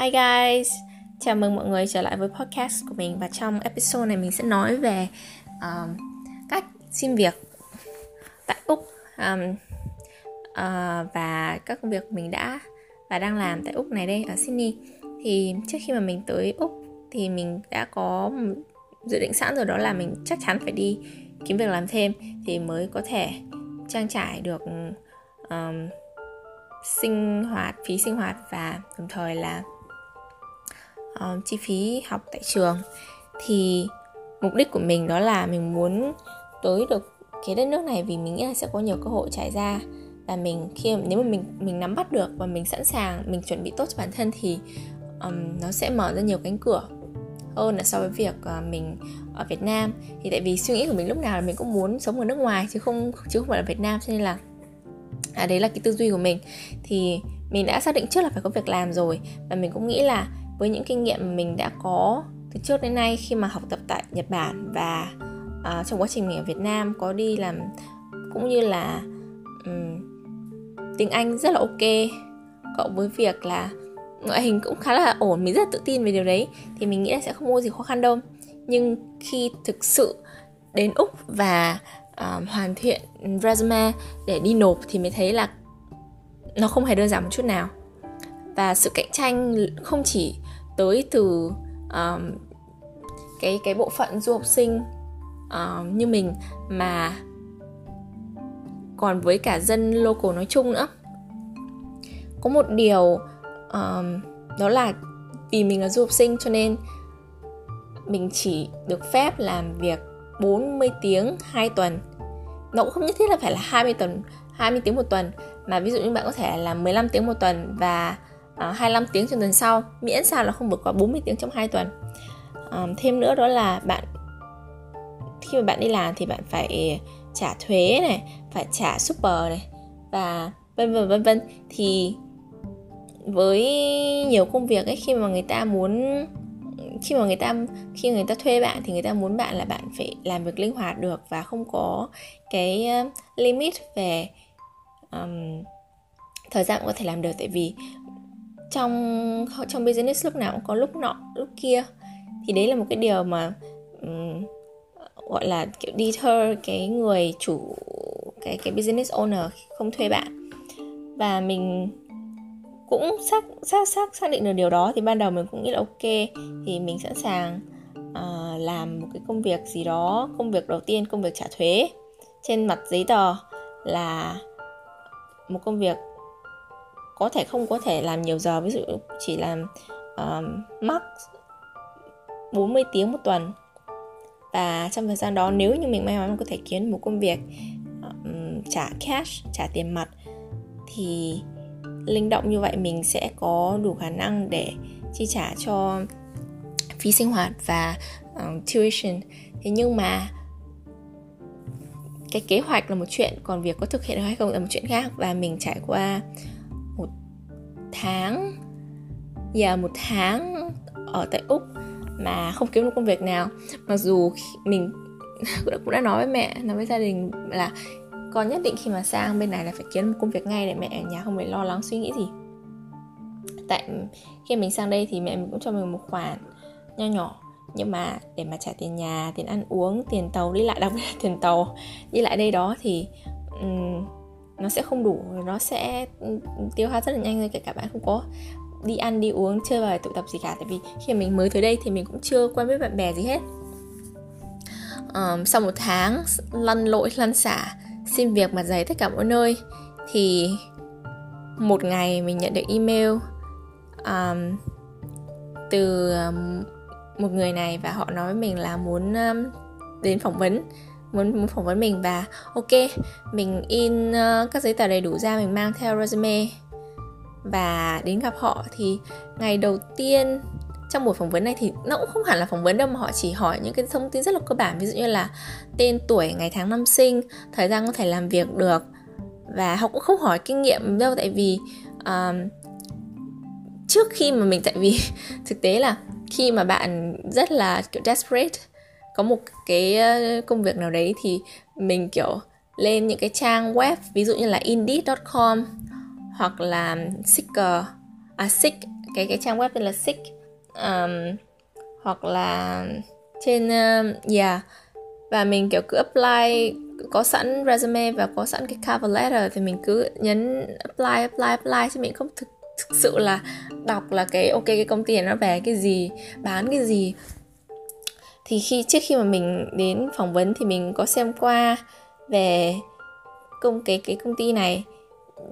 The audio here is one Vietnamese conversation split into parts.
Hi guys, chào mừng mọi người trở lại với podcast của mình và trong episode này mình sẽ nói về um, cách xin việc tại Úc um, uh, và các công việc mình đã và đang làm tại Úc này đây ở Sydney. Thì trước khi mà mình tới Úc thì mình đã có dự định sẵn rồi đó là mình chắc chắn phải đi kiếm việc làm thêm thì mới có thể trang trải được um, sinh hoạt phí sinh hoạt và đồng thời là uh, chi phí học tại trường. Thì mục đích của mình đó là mình muốn tới được cái đất nước này vì mình nghĩ là sẽ có nhiều cơ hội trải ra. Và mình khi nếu mà mình mình nắm bắt được và mình sẵn sàng mình chuẩn bị tốt cho bản thân thì um, nó sẽ mở ra nhiều cánh cửa hơn là so với việc uh, mình ở Việt Nam. Thì tại vì suy nghĩ của mình lúc nào là mình cũng muốn sống ở nước ngoài chứ không chứ không phải là Việt Nam. Cho nên là à, đấy là cái tư duy của mình. Thì mình đã xác định trước là phải có việc làm rồi và mình cũng nghĩ là với những kinh nghiệm mình đã có từ trước đến nay khi mà học tập tại Nhật Bản và uh, trong quá trình mình ở Việt Nam có đi làm cũng như là um, tiếng Anh rất là ok. Cộng với việc là ngoại hình cũng khá là ổn mình rất là tự tin về điều đấy thì mình nghĩ là sẽ không có gì khó khăn đâu. Nhưng khi thực sự đến úc và um, hoàn thiện resume để đi nộp thì mới thấy là nó không hề đơn giản một chút nào. Và sự cạnh tranh không chỉ tới từ um, cái cái bộ phận du học sinh uh, như mình mà còn với cả dân local nói chung nữa. Có một điều um, đó là vì mình là du học sinh cho nên mình chỉ được phép làm việc 40 tiếng 2 tuần. Nó cũng không nhất thiết là phải là 20 tuần 20 tiếng một tuần mà ví dụ như bạn có thể là 15 tiếng một tuần và à, 25 tiếng trong tuần sau. Miễn sao là không vượt qua 40 tiếng trong 2 tuần. À, thêm nữa đó là bạn khi mà bạn đi làm thì bạn phải trả thuế này phải trả super này và vân vân vân vân. Thì với nhiều công việc ấy khi mà người ta muốn khi mà người ta khi người ta thuê bạn thì người ta muốn bạn là bạn phải làm việc linh hoạt được và không có cái ờ, limit về um, thời gian có thể làm được. Tại vì trong trong business lúc nào cũng có lúc nọ lúc kia. Thì đấy là một cái điều mà um, gọi là kiểu deter cái người chủ cái cái business owner không thuê bạn. Và mình cũng xác xác xác xác định được điều đó thì ban đầu mình cũng nghĩ là ok thì mình sẵn sàng uh, làm một cái công việc gì đó công việc đầu tiên công việc trả thuế. Trên mặt giấy tờ là một công việc có thể không có thể làm nhiều giờ ví dụ chỉ làm uh, max 40 tiếng một tuần. Và trong thời gian đó nếu như mình may mắn có thể kiếm một công việc um, trả cash trả tiền mặt thì linh động như vậy mình sẽ có đủ khả năng để chi trả cho phí sinh hoạt và um, tuition. Thế nhưng mà cái kế hoạch là một chuyện còn việc có thực hiện được hay không là một chuyện khác. Và mình trải qua tháng. Giờ một tháng ở tại úc mà không kiếm được công việc nào. Mặc dù mình cũng đã nói với mẹ nói với gia đình là con nhất định khi mà sang bên này là phải kiếm một công việc ngay để mẹ ở nhà không phải lo lắng suy nghĩ gì. Tại khi mình sang đây thì mẹ mình cũng cho mình một khoản nho nhỏ nhưng mà để mà trả tiền nhà tiền ăn uống tiền tàu đi lại đặc biệt là tiền tàu. Đi lại đây đó thì um, nó sẽ không đủ nó sẽ tiêu hao rất là nhanh rồi kể cả bạn không có đi ăn đi uống chơi và tụ tập gì cả. Tại vì khi mình mới tới đây thì mình cũng chưa quen biết bạn bè gì hết. Um, sau một tháng lăn lội lăn xả xin việc mặt dày tất cả mọi nơi thì một ngày mình nhận được email um, từ um, một người này và họ nói với mình là muốn um, đến phỏng vấn muốn muốn phỏng vấn mình và ok mình in uh, các giấy tờ đầy đủ ra mình mang theo resume. Và đến gặp họ thì ngày đầu tiên trong buổi phỏng vấn này thì nó cũng không hẳn là phỏng vấn đâu mà họ chỉ hỏi những cái thông tin rất là cơ bản ví dụ như là tên tuổi ngày tháng năm sinh thời gian có thể làm việc được. Và họ cũng không hỏi kinh nghiệm đâu tại vì um, trước khi mà mình tại vì thực tế là khi mà bạn rất là kiểu desperate có một cái ờ, công việc nào đấy thì mình kiểu lên những cái trang web ví dụ như là indeed.com hoặc là Seeker à Seek cái cái trang web tên là seek um, hoặc là trên uh, yeah và mình kiểu cứ apply có sẵn resume và có sẵn cái cover letter thì mình cứ nhấn apply apply apply chứ mình không thực thực sự là đọc là cái ok cái công ty này nó về cái gì bán cái gì thì khi trước khi mà mình đến phỏng vấn thì mình có xem qua về công cái cái công ty này.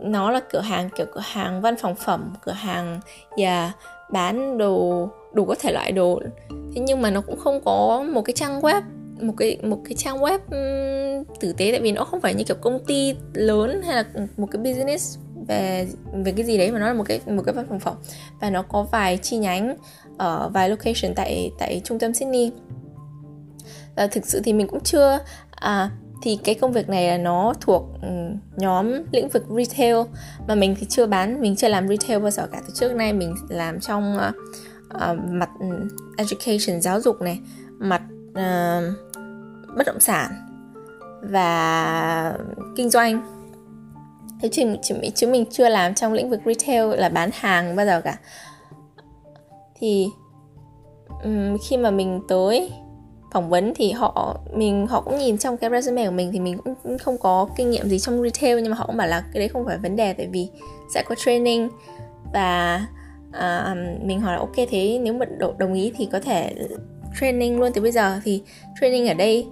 Nó là cửa hàng kiểu cửa hàng văn phòng phẩm cửa hàng và bán đồ đủ các thể loại đồ. Thế nhưng mà nó cũng không có một cái trang web một cái một cái trang web um, tử tế. Tại vì nó không phải như kiểu công ty lớn hay là một cái business về về cái gì đấy mà nó là một cái một cái văn phòng phẩm. Và nó có vài chi nhánh ở vài location tại tại trung tâm Sydney à, thực sự thì mình cũng chưa. À, thì cái công việc này là nó thuộc ừ, nhóm lĩnh vực retail. Mà mình thì chưa bán mình chưa làm retail bao giờ cả. Từ trước nay mình làm trong uh, uh, mặt ừ, education giáo dục này mặt uh, bất động sản và kinh doanh. Thế chứ, chứ, chứ mình chưa làm trong lĩnh vực retail là bán hàng bao giờ cả. Thì um, khi mà mình tới phỏng vấn thì họ mình họ cũng nhìn trong cái resume của mình thì mình cũng không có kinh nghiệm gì trong retail nhưng mà họ cũng bảo là cái đấy không phải vấn đề tại vì sẽ có training. Và uh, mình hỏi là ok thế nếu mà đồng ý thì có thể training luôn từ bây giờ. Thì training ở đây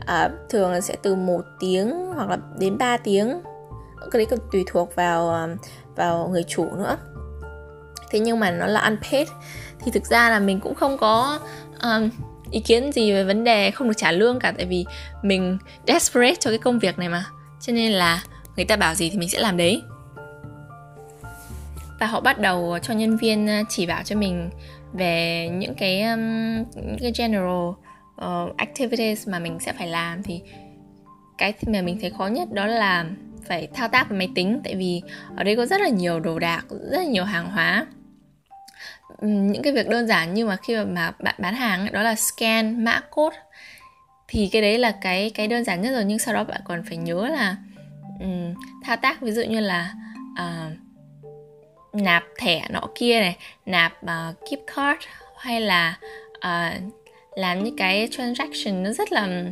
uh, thường sẽ từ một tiếng hoặc là đến 3 tiếng. Cái đấy còn tùy thuộc vào à, vào người chủ nữa. Thế nhưng mà nó là unpaid. Thì thực ra là mình cũng không có um, ý kiến gì về vấn đề không được trả lương cả tại vì mình desperate cho cái công việc này mà. Cho nên là người ta bảo gì thì mình sẽ làm đấy. Và họ bắt đầu cho nhân viên ờ, chỉ bảo cho mình về những cái um, những cái general uh, activities mà mình sẽ phải làm. Thì cái mà mình thấy khó nhất đó là phải thao tác với máy tính tại vì ở đây có rất là nhiều đồ đạc rất là nhiều hàng hóa. Ừ, những cái việc đơn giản như mà khi mà bạn bán hàng đó là scan mã code. Thì cái đấy là cái cái đơn giản nhất rồi nhưng sau đó bạn còn phải nhớ là um, thao tác. Ví dụ như là uh, nạp thẻ nọ kia này nạp à, uh, keep card hay là uh, làm những cái transaction nó rất là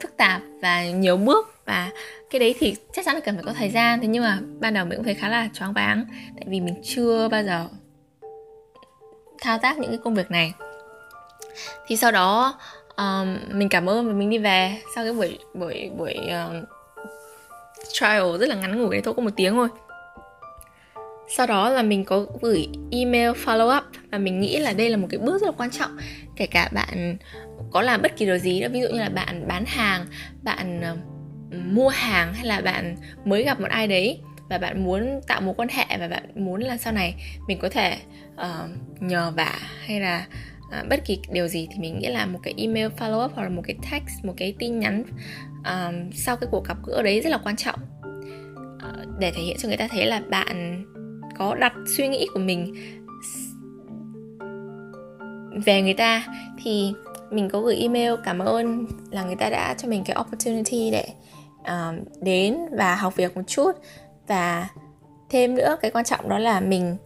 phức tạp và nhiều bước. Và cái đấy thì chắc chắn là cần phải có thời gian. Thế nhưng mà ban đầu mình cũng thấy khá là choáng váng tại vì mình chưa bao giờ thao tác những cái công việc này. Thì sau đó um, mình cảm ơn và mình đi về. Sau cái buổi buổi buổi uh, trial rất là ngắn ngủi đấy thôi có một tiếng thôi. Sau đó là mình có gửi email follow up và mình nghĩ là đây là một cái bước rất là quan trọng. Kể cả bạn có làm bất kỳ điều gì đó ví dụ như là bạn bán hàng bạn uh, mua hàng hay là bạn mới gặp một ai đấy và bạn muốn tạo mối quan hệ và bạn muốn là sau này mình có thể uh, nhờ vả hay là uh, bất kỳ điều gì thì mình nghĩ là một cái email follow up hoặc là một cái text một cái tin nhắn uh, sau cái cuộc gặp gỡ đấy rất là quan trọng. Uh, để thể hiện cho người ta thấy là bạn có đặt suy nghĩ của mình về người ta thì mình có gửi email cảm ơn là người ta đã cho mình cái opportunity để uh, đến và học việc một chút và thêm nữa cái quan trọng đó là mình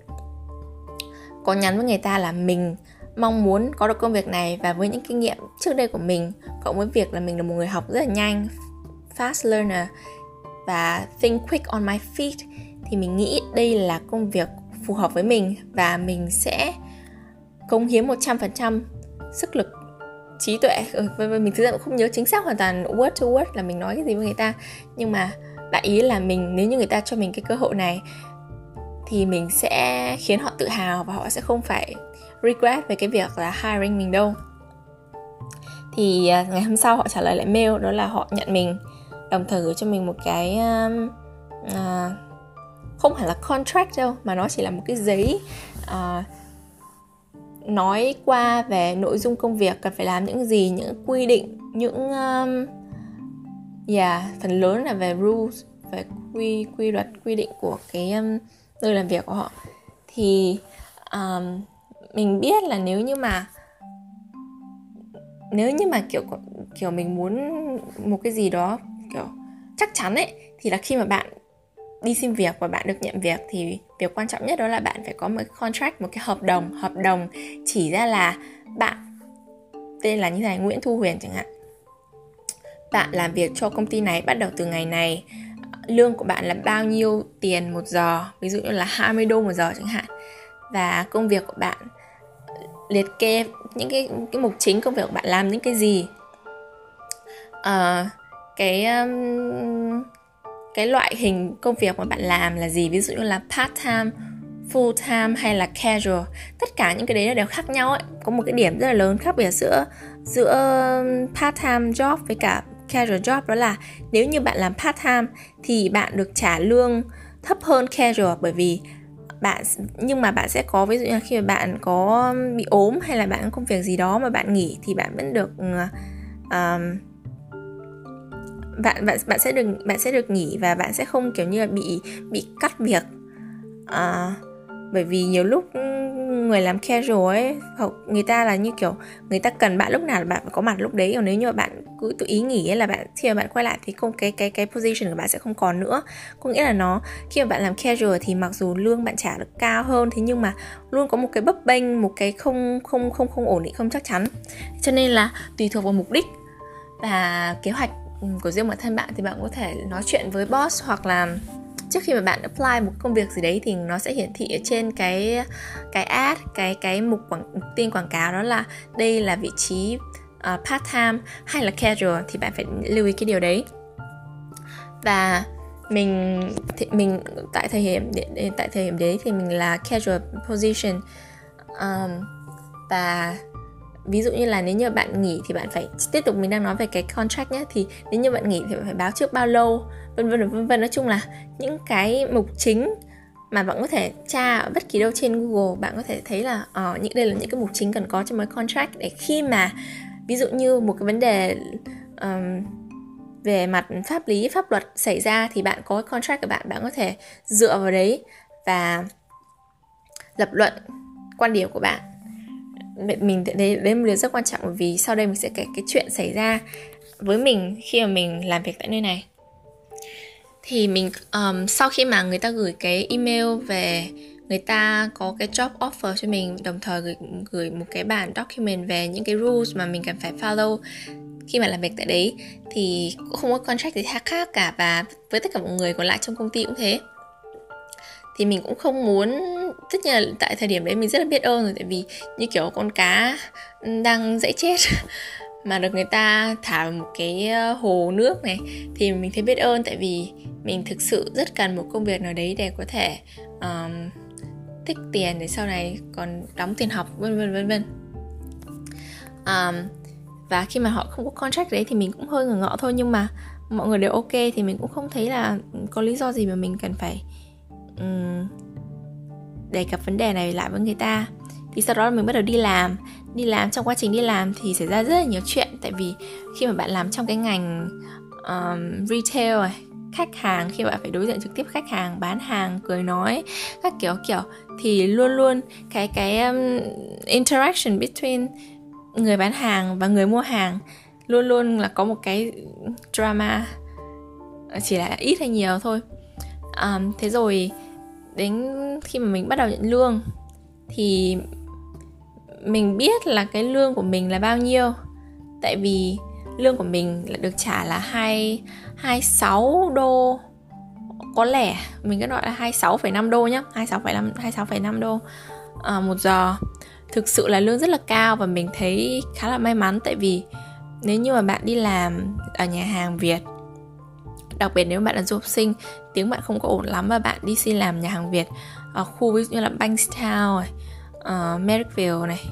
có nhắn với người ta là mình mong muốn có được công việc này và với những kinh nghiệm trước đây của mình cộng với việc là mình là một người học rất là nhanh fast learner và think quick on my feet thì mình nghĩ đây là công việc phù hợp với mình và mình sẽ cống hiến 100% sức lực trí tuệ. Ừ, vâng, vâng, mình thực ra cũng không nhớ chính xác hoàn toàn word to word là mình nói cái gì với người ta nhưng mà đại ý là mình nếu như người ta cho mình cái cơ hội này thì mình sẽ khiến họ tự hào và họ sẽ không phải regret về cái việc là hiring mình đâu. Thì à, ngày hôm sau họ trả lời lại mail đó là họ nhận mình đồng thời gửi cho mình một cái um, uh, không hẳn là contract đâu mà nó chỉ là một cái giấy uh, nói qua về nội dung công việc cần phải làm những gì những quy định những um, yeah phần lớn là về rules về quy quy luật quy định của cái um, nơi làm việc của họ. Thì um, mình biết là nếu như mà nếu như mà kiểu kiểu mình muốn một cái gì đó kiểu chắc chắn ấy thì là khi mà bạn đi xin việc và bạn được nhận việc thì việc quan trọng nhất đó là bạn phải có một contract một cái hợp đồng hợp đồng chỉ ra là bạn tên là như này Nguyễn Thu Huyền chẳng hạn bạn làm việc cho công ty này bắt đầu từ ngày này. Lương của bạn là bao nhiêu tiền một giờ? Ví dụ như là 20 đô một giờ chẳng hạn. Và công việc của bạn liệt kê những cái cái mục chính công việc của bạn làm những cái gì? À, cái um, cái loại hình công việc mà bạn làm là gì? Ví dụ như là part time full time hay là casual? Tất cả những cái đấy đều khác nhau ấy. Có một cái điểm rất là lớn khác biệt giữa giữa part time job với cả casual job đó là nếu như bạn làm part time thì bạn được trả lương thấp hơn casual bởi vì bạn nhưng mà bạn sẽ có ví dụ như là khi mà bạn có bị ốm hay là bạn có công việc gì đó mà bạn nghỉ thì bạn vẫn được um, bạn bạn bạn sẽ được bạn sẽ được nghỉ và bạn sẽ không kiểu như là bị bị cắt việc. Uh, bởi vì nhiều lúc người làm casual ấy người ta là như kiểu người ta cần bạn lúc nào là bạn phải có mặt lúc đấy. Còn nếu như mà bạn cứ tự ý nghỉ ấy là bạn, khi mà bạn quay lại thì không, cái cái cái position của bạn sẽ không còn nữa. Có nghĩa là nó, khi mà bạn làm casual thì mặc dù lương bạn trả được cao hơn, thế nhưng mà luôn có một cái bấp bênh, một cái không không không không ổn định, không chắc chắn. Cho nên là tùy thuộc vào mục đích và kế hoạch ừ, của riêng bản thân bạn thì bạn có thể nói chuyện với boss hoặc là trước khi mà bạn apply một công việc gì đấy thì nó sẽ hiển thị ở trên cái cái ad cái cái mục quảng tin quảng cáo đó là đây là vị trí uh, part time hay là casual thì bạn phải lưu ý cái điều đấy. Và mình thì mình tại thời điểm tại thời điểm đấy thì mình là casual position um, và ví dụ như là nếu như bạn nghỉ thì bạn phải tiếp tục mình đang nói về cái contract nhé thì nếu như bạn nghỉ thì bạn phải báo trước bao lâu vân vân vân vân. Nói chung là những cái mục chính mà bạn có thể tra ở bất kỳ đâu trên Google bạn có thể thấy là uh, những đây là những cái mục chính cần có trong mấy contract để khi mà ví dụ như một cái vấn đề um, về mặt pháp lý pháp luật xảy ra thì bạn có contract của bạn bạn có thể dựa vào đấy và lập luận quan điểm của bạn mình đấy đấy một điều rất quan trọng vì sau đây mình sẽ kể cái chuyện xảy ra với mình khi mà mình làm việc tại nơi này. Thì mình um, sau khi mà người ta gửi cái email về người ta có cái job offer cho mình đồng thời gửi gửi một cái bản document về những cái rules mà mình cần phải follow khi mà làm việc tại đấy thì cũng không có contract gì khác cả và với tất cả mọi người còn lại trong công ty cũng thế thì mình cũng không muốn tất nhiên là tại thời điểm đấy mình rất là biết ơn rồi tại vì như kiểu con cá đang dễ chết mà được người ta thả vào một cái ờ, hồ nước này thì mình thấy biết ơn tại vì mình thực sự rất cần một công việc nào đấy để có thể um, tích tiền để sau này còn đóng tiền học vân vân vân vân. Um, và khi mà họ không có contract đấy thì mình cũng hơi ngờ ngọ thôi nhưng mà mọi người đều ok thì mình cũng không thấy là có lý do gì mà mình cần phải um, đề cập vấn đề này lại với người ta. Thì sau đó mình bắt đầu đi làm. Đi làm trong quá trình đi làm thì xảy ra rất là nhiều chuyện. Tại vì khi mà bạn làm trong cái ngành um, retail này khách hàng khi bạn phải đối diện trực tiếp khách hàng bán hàng cười nói các kiểu kiểu thì luôn luôn cái cái um, interaction between người bán hàng và người mua hàng luôn luôn là có một cái drama chỉ là ít hay nhiều thôi à, thế rồi đến khi mà mình bắt đầu nhận lương thì mình biết là cái lương của mình là bao nhiêu. Tại vì lương của mình là được trả là hai hai sáu đô. Có lẽ mình cứ gọi là 26,5 đô nhá 26,5 26,5 đô à, một giờ. Thực sự là lương rất là cao và mình thấy khá là may mắn. Tại vì nếu như mà bạn đi làm ở nhà hàng Việt đặc biệt nếu bạn là du học sinh tiếng bạn không có ổn lắm và bạn đi xin làm nhà hàng Việt ở khu ví dụ như là Bankstown này ờ, uh, Merrickville này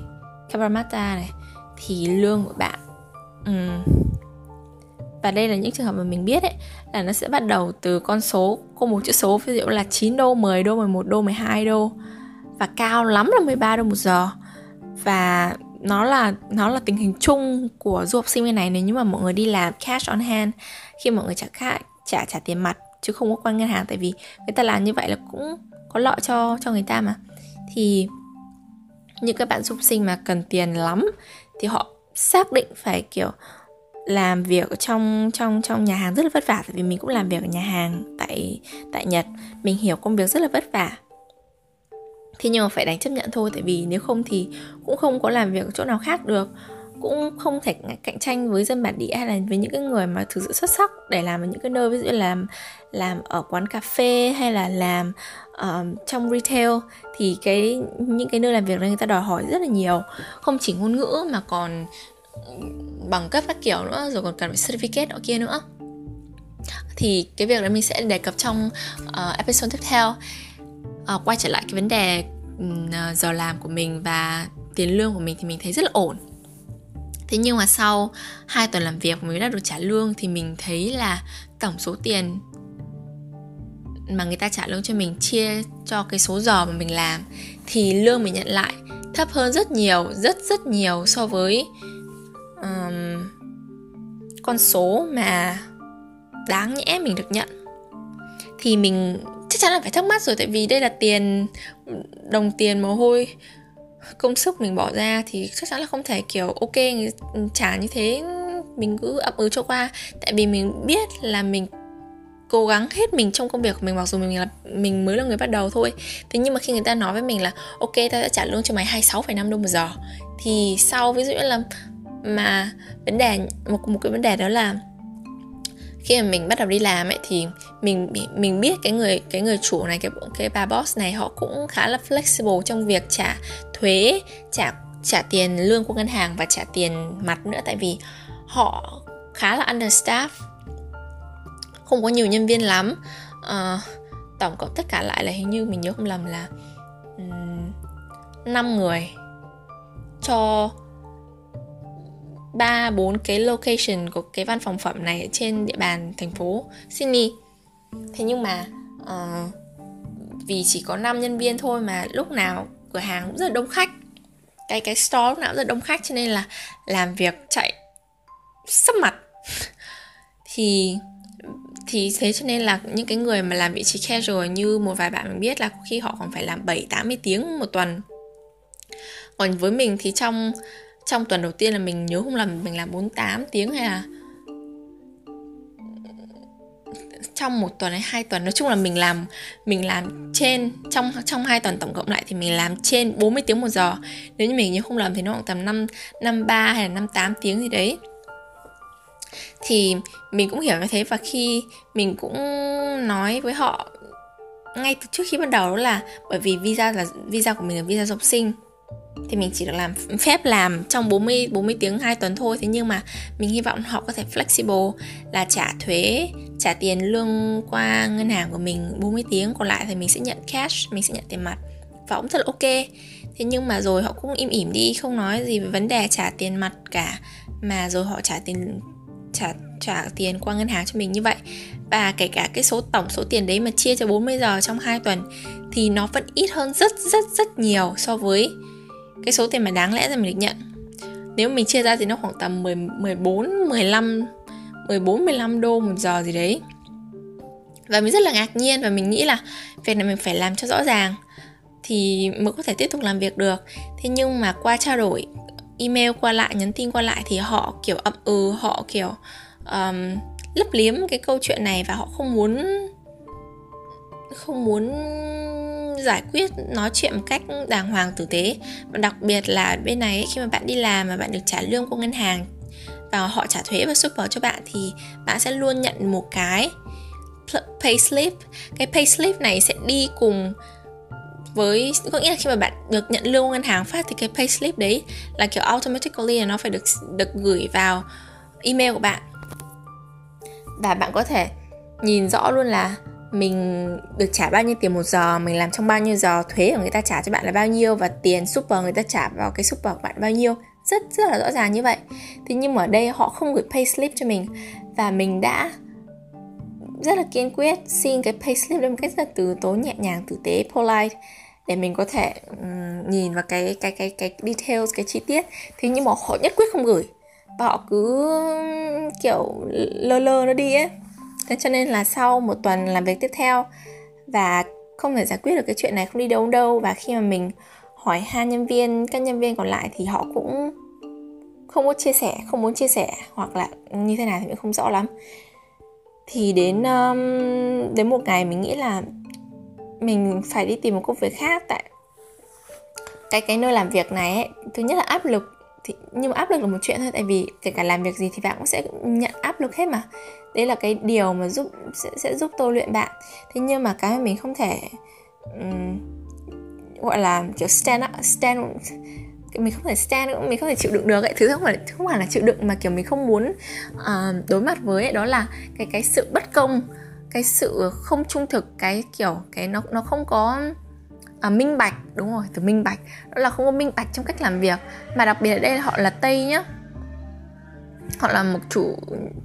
Cabramatta này thì lương của bạn um, và đây là những trường hợp mà mình biết ấy là nó sẽ bắt đầu từ con số có một chữ số ví dụ là 9 đô, 10 đô, 11 đô, 12 đô và cao lắm là 13 đô một giờ. Và nó là nó là tình hình chung của du học sinh bên này nếu như mà mọi người đi làm cash on hand khi mọi người trả trả trả tiền mặt chứ không có qua ngân hàng, tại vì người ta làm như vậy là cũng có lợi cho cho người ta mà. Thì những các bạn du học sinh mà cần tiền lắm thì họ xác định phải, kiểu, làm việc trong trong trong nhà hàng rất là vất vả, tại vì mình cũng làm việc ở nhà hàng tại tại Nhật, mình hiểu công việc rất là vất vả. Thế nhưng mà phải đánh chấp nhận thôi, tại vì nếu không thì cũng không có làm việc ở chỗ nào khác được cũng không thể cạnh tranh với dân bản địa hay là với những cái người mà thực sự xuất sắc để làm ở những cái nơi ví dụ như làm làm ở quán cà phê hay là làm uh, trong retail thì cái những cái nơi làm việc này người ta đòi hỏi rất là nhiều. Không chỉ ngôn ngữ mà còn bằng cấp các kiểu nữa rồi còn cần phải certificate ở kia nữa. Thì cái việc đó mình sẽ đề cập trong uh, episode tiếp theo. Uh, quay trở lại cái vấn đề uh, giờ làm của mình và tiền lương của mình thì mình thấy rất là ổn thế nhưng mà sau hai tuần làm việc mới đã được trả lương thì mình thấy là tổng số tiền mà người ta trả lương cho mình chia cho cái số giờ mà mình làm thì lương mình nhận lại thấp hơn rất nhiều rất rất nhiều so với um, con số mà đáng nhẽ mình được nhận. Thì mình chắc chắn là phải thắc mắc rồi tại vì đây là tiền đồng tiền mồ hôi công sức mình bỏ ra thì chắc chắn là không thể kiểu ok ừ, trả như thế mình cứ ấp ứ cho qua. Tại vì mình biết là mình cố gắng hết mình trong công việc của mình mặc dù mình là mình mới là người bắt đầu thôi. Thế nhưng mà khi người ta nói với mình là ok ta đã trả lương cho mày 26,5 đô một giờ. Thì sau ví dụ như là mà vấn đề một một cái vấn đề đó là khi mà mình bắt đầu đi làm ấy thì mình mình biết cái người cái người chủ này cái cái bà boss này họ cũng khá là flexible trong việc trả thuế trả trả tiền lương của ngân hàng và trả tiền mặt nữa. Tại vì họ khá là understaff không có nhiều nhân viên lắm. Uh, tổng cộng tất cả lại là hình như mình nhớ không lầm là um, 5 người cho ba bốn cái location của cái văn phòng phẩm này trên địa bàn thành phố Sydney. Thế nhưng mà uh, vì chỉ có 5 nhân viên thôi mà lúc nào cửa hàng cũng rất là đông khách. Cái cái store lúc nào cũng rất là đông khách cho nên là làm việc chạy sắp mặt. Thì thì thế cho nên là những cái người mà làm vị trí casual như một vài bạn mình biết là khi họ còn phải làm 7 80 tiếng một tuần. Còn với mình thì trong trong tuần đầu tiên là mình nhớ không làm mình làm 48 tiếng hay là trong một tuần hay hai tuần. Nói chung là mình làm mình làm trên, trong trong hai tuần tổng cộng lại thì mình làm trên 40 tiếng một giờ. Nếu như mình nhớ không làm thì nó khoảng tầm năm năm ba hay là năm tám tiếng gì đấy. Thì mình cũng hiểu như thế và khi mình cũng nói với họ ngay từ trước khi bắt đầu đó là bởi vì visa là, visa của mình là visa du học sinh thì mình chỉ được làm phép làm trong 40 40 tiếng 2 tuần thôi. Thế nhưng mà mình hy vọng họ có thể flexible là trả thuế, trả tiền lương qua ngân hàng của mình 40 tiếng. Còn lại thì mình sẽ nhận cash, mình sẽ nhận tiền mặt. Và cũng rất là ok. Thế nhưng mà rồi họ cũng im ỉm đi, không nói gì về vấn đề trả tiền mặt cả. Mà rồi họ trả tiền, trả trả tiền qua ngân hàng cho mình như vậy. Và kể cả cái số, tổng số tiền đấy mà chia cho 40 giờ trong 2 tuần thì nó vẫn ít hơn rất rất rất nhiều so với cái số tiền mà đáng lẽ ra mình được nhận. Nếu mình chia ra thì nó khoảng tầm 10, 14, 15 14, 15 đô một giờ gì đấy. Và mình rất là ngạc nhiên và mình nghĩ là việc này mình phải làm cho rõ ràng thì mới có thể tiếp tục làm việc được. Thế nhưng mà qua trao đổi email qua lại nhắn tin qua lại thì họ kiểu ậm ừ họ kiểu um, lấp liếm cái câu chuyện này và họ không muốn không muốn giải quyết, nói chuyện một cách đàng hoàng tử tế. Và đặc biệt là bên này khi mà bạn đi làm mà bạn được trả lương của ngân hàng và họ trả thuế và super cho bạn thì bạn sẽ luôn nhận một cái pay slip cái pay slip này sẽ đi cùng với, có nghĩa là khi mà bạn được nhận lương của ngân hàng phát thì cái pay slip đấy là kiểu automatically là nó phải được được gửi vào email của bạn. Và bạn có thể nhìn rõ luôn là mình được trả bao nhiêu tiền một giờ mình làm trong bao nhiêu giờ thuế của người ta trả cho bạn là bao nhiêu và tiền super người ta trả vào cái super của bạn bao nhiêu. Rất rất là rõ ràng như vậy. Thế nhưng mà ở đây họ không gửi pay slip cho mình. Và mình đã rất là kiên quyết xin cái pay slip một cách rất là từ tốn nhẹ nhàng tử tế polite để mình có thể um, nhìn vào cái cái cái cái details cái chi tiết. Thế nhưng mà họ nhất quyết không gửi. Và họ cứ kiểu lơ lơ nó đi ấy thế cho nên là sau một tuần làm việc tiếp theo và không thể giải quyết được cái chuyện này không đi đâu đâu và khi mà mình hỏi hai nhân viên các nhân viên còn lại thì họ cũng không có chia sẻ không muốn chia sẻ hoặc là như thế nào thì mình không rõ lắm. Thì đến um, đến một ngày mình nghĩ là mình phải đi tìm một công việc khác tại cái cái nơi làm việc này ấy, thứ nhất là áp lực thì nhưng mà áp lực là một chuyện thôi tại vì kể cả làm việc gì thì bạn cũng sẽ nhận áp lực hết mà. Đấy là cái điều mà giúp sẽ, sẽ giúp tôi luyện bạn. Thế nhưng mà cái mà mình không thể um, gọi là kiểu stand up, stand mình không thể stand nữa mình không thể chịu đựng được ấy. Thứ không phải không phải là chịu đựng mà kiểu mình không muốn uh, đối mặt với ấy, đó là cái cái sự bất công cái sự không trung thực cái kiểu cái nó nó không có à, minh bạch. Đúng rồi từ minh bạch. Đó là không có minh bạch trong cách làm việc mà đặc biệt ở đây họ là tây nhá. Họ là một chủ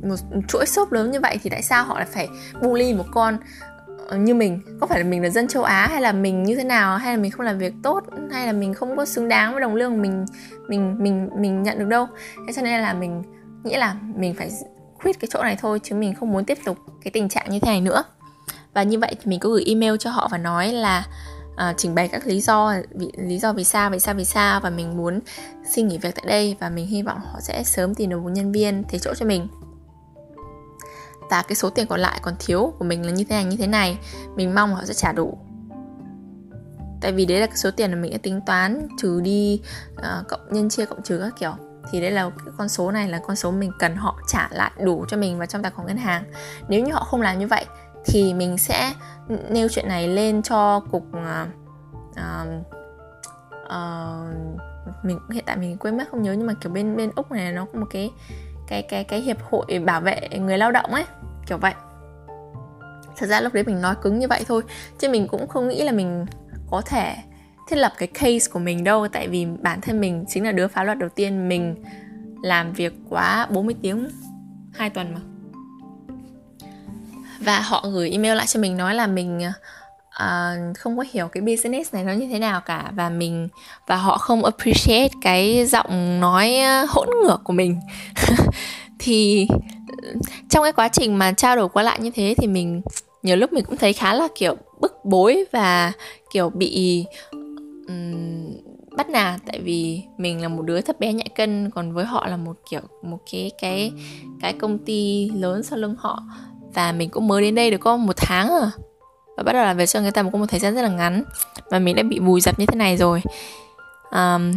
một chuỗi shop lớn như vậy thì tại sao họ lại phải bully một con ờ, như mình? Có phải là mình là dân châu Á hay là mình như thế nào? Hay là mình không làm việc tốt hay là mình không có xứng đáng với đồng lương mình mình mình mình nhận được đâu? Thế cho nên là mình nghĩ là mình phải quit cái chỗ này thôi chứ mình không muốn tiếp tục cái tình trạng như thế này nữa. Và như vậy thì mình có gửi email cho họ và nói là uh, trình bày các lý do vì, lý do vì sao vì sao vì sao và mình muốn xin nghỉ việc tại đây và mình hy vọng họ sẽ sớm tìm được một nhân viên thế chỗ cho mình. Và cái số tiền còn lại còn thiếu của mình là như thế này như thế này. Mình mong họ sẽ trả đủ. Tại vì đấy là cái số tiền mà mình đã tính toán trừ đi uh, cộng nhân chia cộng trừ các kiểu. Thì đây là cái con số này là con số mình cần họ trả lại đủ cho mình vào trong tài khoản ngân hàng. Nếu như họ không làm như vậy thì mình sẽ nêu chuyện này lên cho cục uh, uh, mình hiện tại mình quên mất không nhớ nhưng mà kiểu bên bên úc này nó có một cái cái cái cái hiệp hội bảo vệ người lao động ấy kiểu vậy. Thật ra lúc đấy mình nói cứng như vậy thôi chứ mình cũng không nghĩ là mình có thể thiết lập cái case của mình đâu tại vì bản thân mình chính là đứa phá luật đầu tiên mình làm việc quá 40 tiếng hai tuần mà và họ gửi email lại cho mình nói là mình uh, không có hiểu cái business này nó như thế nào cả. Và mình và họ không appreciate cái giọng nói ờ, hỗn ngược của mình. Thì trong cái quá trình mà trao đổi qua lại như thế thì mình nhiều lúc mình cũng thấy khá là kiểu bức bối và kiểu bị um, bắt nạt. Tại vì mình là một đứa thấp bé nhạy cân còn với họ là một kiểu một cái cái cái công ty lớn sau lưng họ và mình cũng mới đến đây được có một tháng à và bắt đầu làm việc cho người ta một có một thời gian rất là ngắn. Và mình đã bị vùi dập như thế này rồi. Um,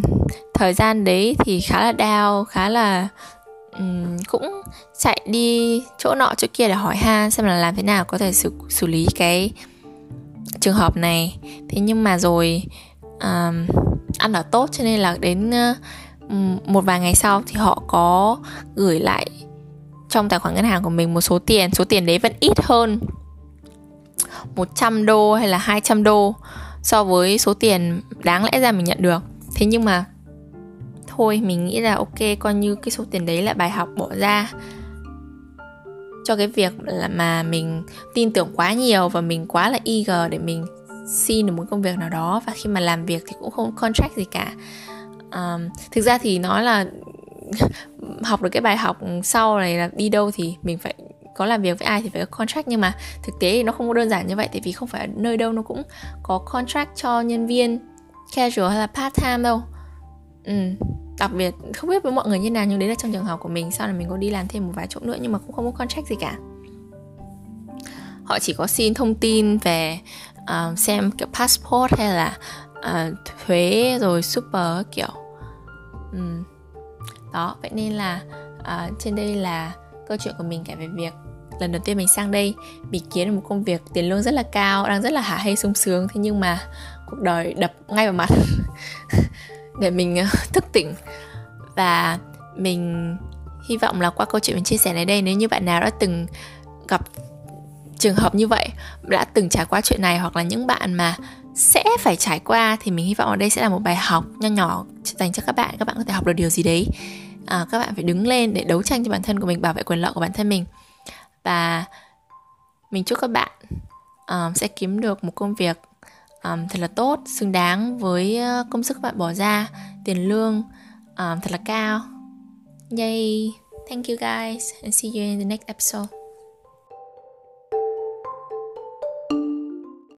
thời gian đấy thì khá là đau khá là um, cũng chạy đi chỗ nọ chỗ kia để hỏi han xem là làm thế nào có thể xử xử lý cái trường hợp này. Thế nhưng mà rồi um, ăn ở tốt cho nên là đến uh, một vài ngày sau thì họ có gửi lại trong tài khoản ngân hàng của mình một số tiền. Số tiền đấy vẫn ít hơn 100 đô hay là 200 đô so với số tiền đáng lẽ ra mình nhận được. Thế nhưng mà thôi mình nghĩ là ok coi như cái số tiền đấy là bài học bỏ ra cho cái việc là mà mình tin tưởng quá nhiều và mình quá là eager để mình xin được một công việc nào đó. Và khi mà làm việc thì cũng không contract gì cả. Um, thực ra thì nói là học được cái bài học sau này là đi đâu thì mình phải có làm việc với ai thì phải có contract. Nhưng mà thực tế thì nó không có đơn giản như vậy tại vì không phải nơi đâu nó cũng có contract cho nhân viên casual hay là part time đâu. Ừ, đặc biệt không biết với mọi người như nào nhưng đấy là trong trường hợp của mình. Sau này mình có đi làm thêm một vài chỗ nữa nhưng mà cũng không có contract gì cả. Họ chỉ có xin thông tin về uh, xem kiểu passport hay là uh, thuế rồi super kiểu um, đó vậy nên là uh, trên đây là câu chuyện của mình kể về việc lần đầu tiên mình sang đây bị kiếm được một công việc tiền lương rất là cao đang rất là hả hay sung sướng. Thế nhưng mà cuộc đời đập ngay vào mặt. Để mình ờ, thức tỉnh. Và mình hy vọng là qua câu chuyện mình chia sẻ này đây nếu như bạn nào đã từng gặp trường hợp như vậy đã từng trải qua chuyện này hoặc là những bạn mà sẽ phải trải qua thì mình hy vọng ở đây sẽ là một bài học nho nhỏ dành cho các bạn. Các bạn có thể học được điều gì đấy. À, các bạn phải đứng lên để đấu tranh cho bản thân của mình bảo vệ quyền lợi của bản thân mình. Và mình chúc các bạn um, sẽ kiếm được một công việc um, thật là tốt xứng đáng với uh, công sức các bạn bỏ ra tiền lương um, thật là cao. Yay. Thank you guys and see you in the next episode.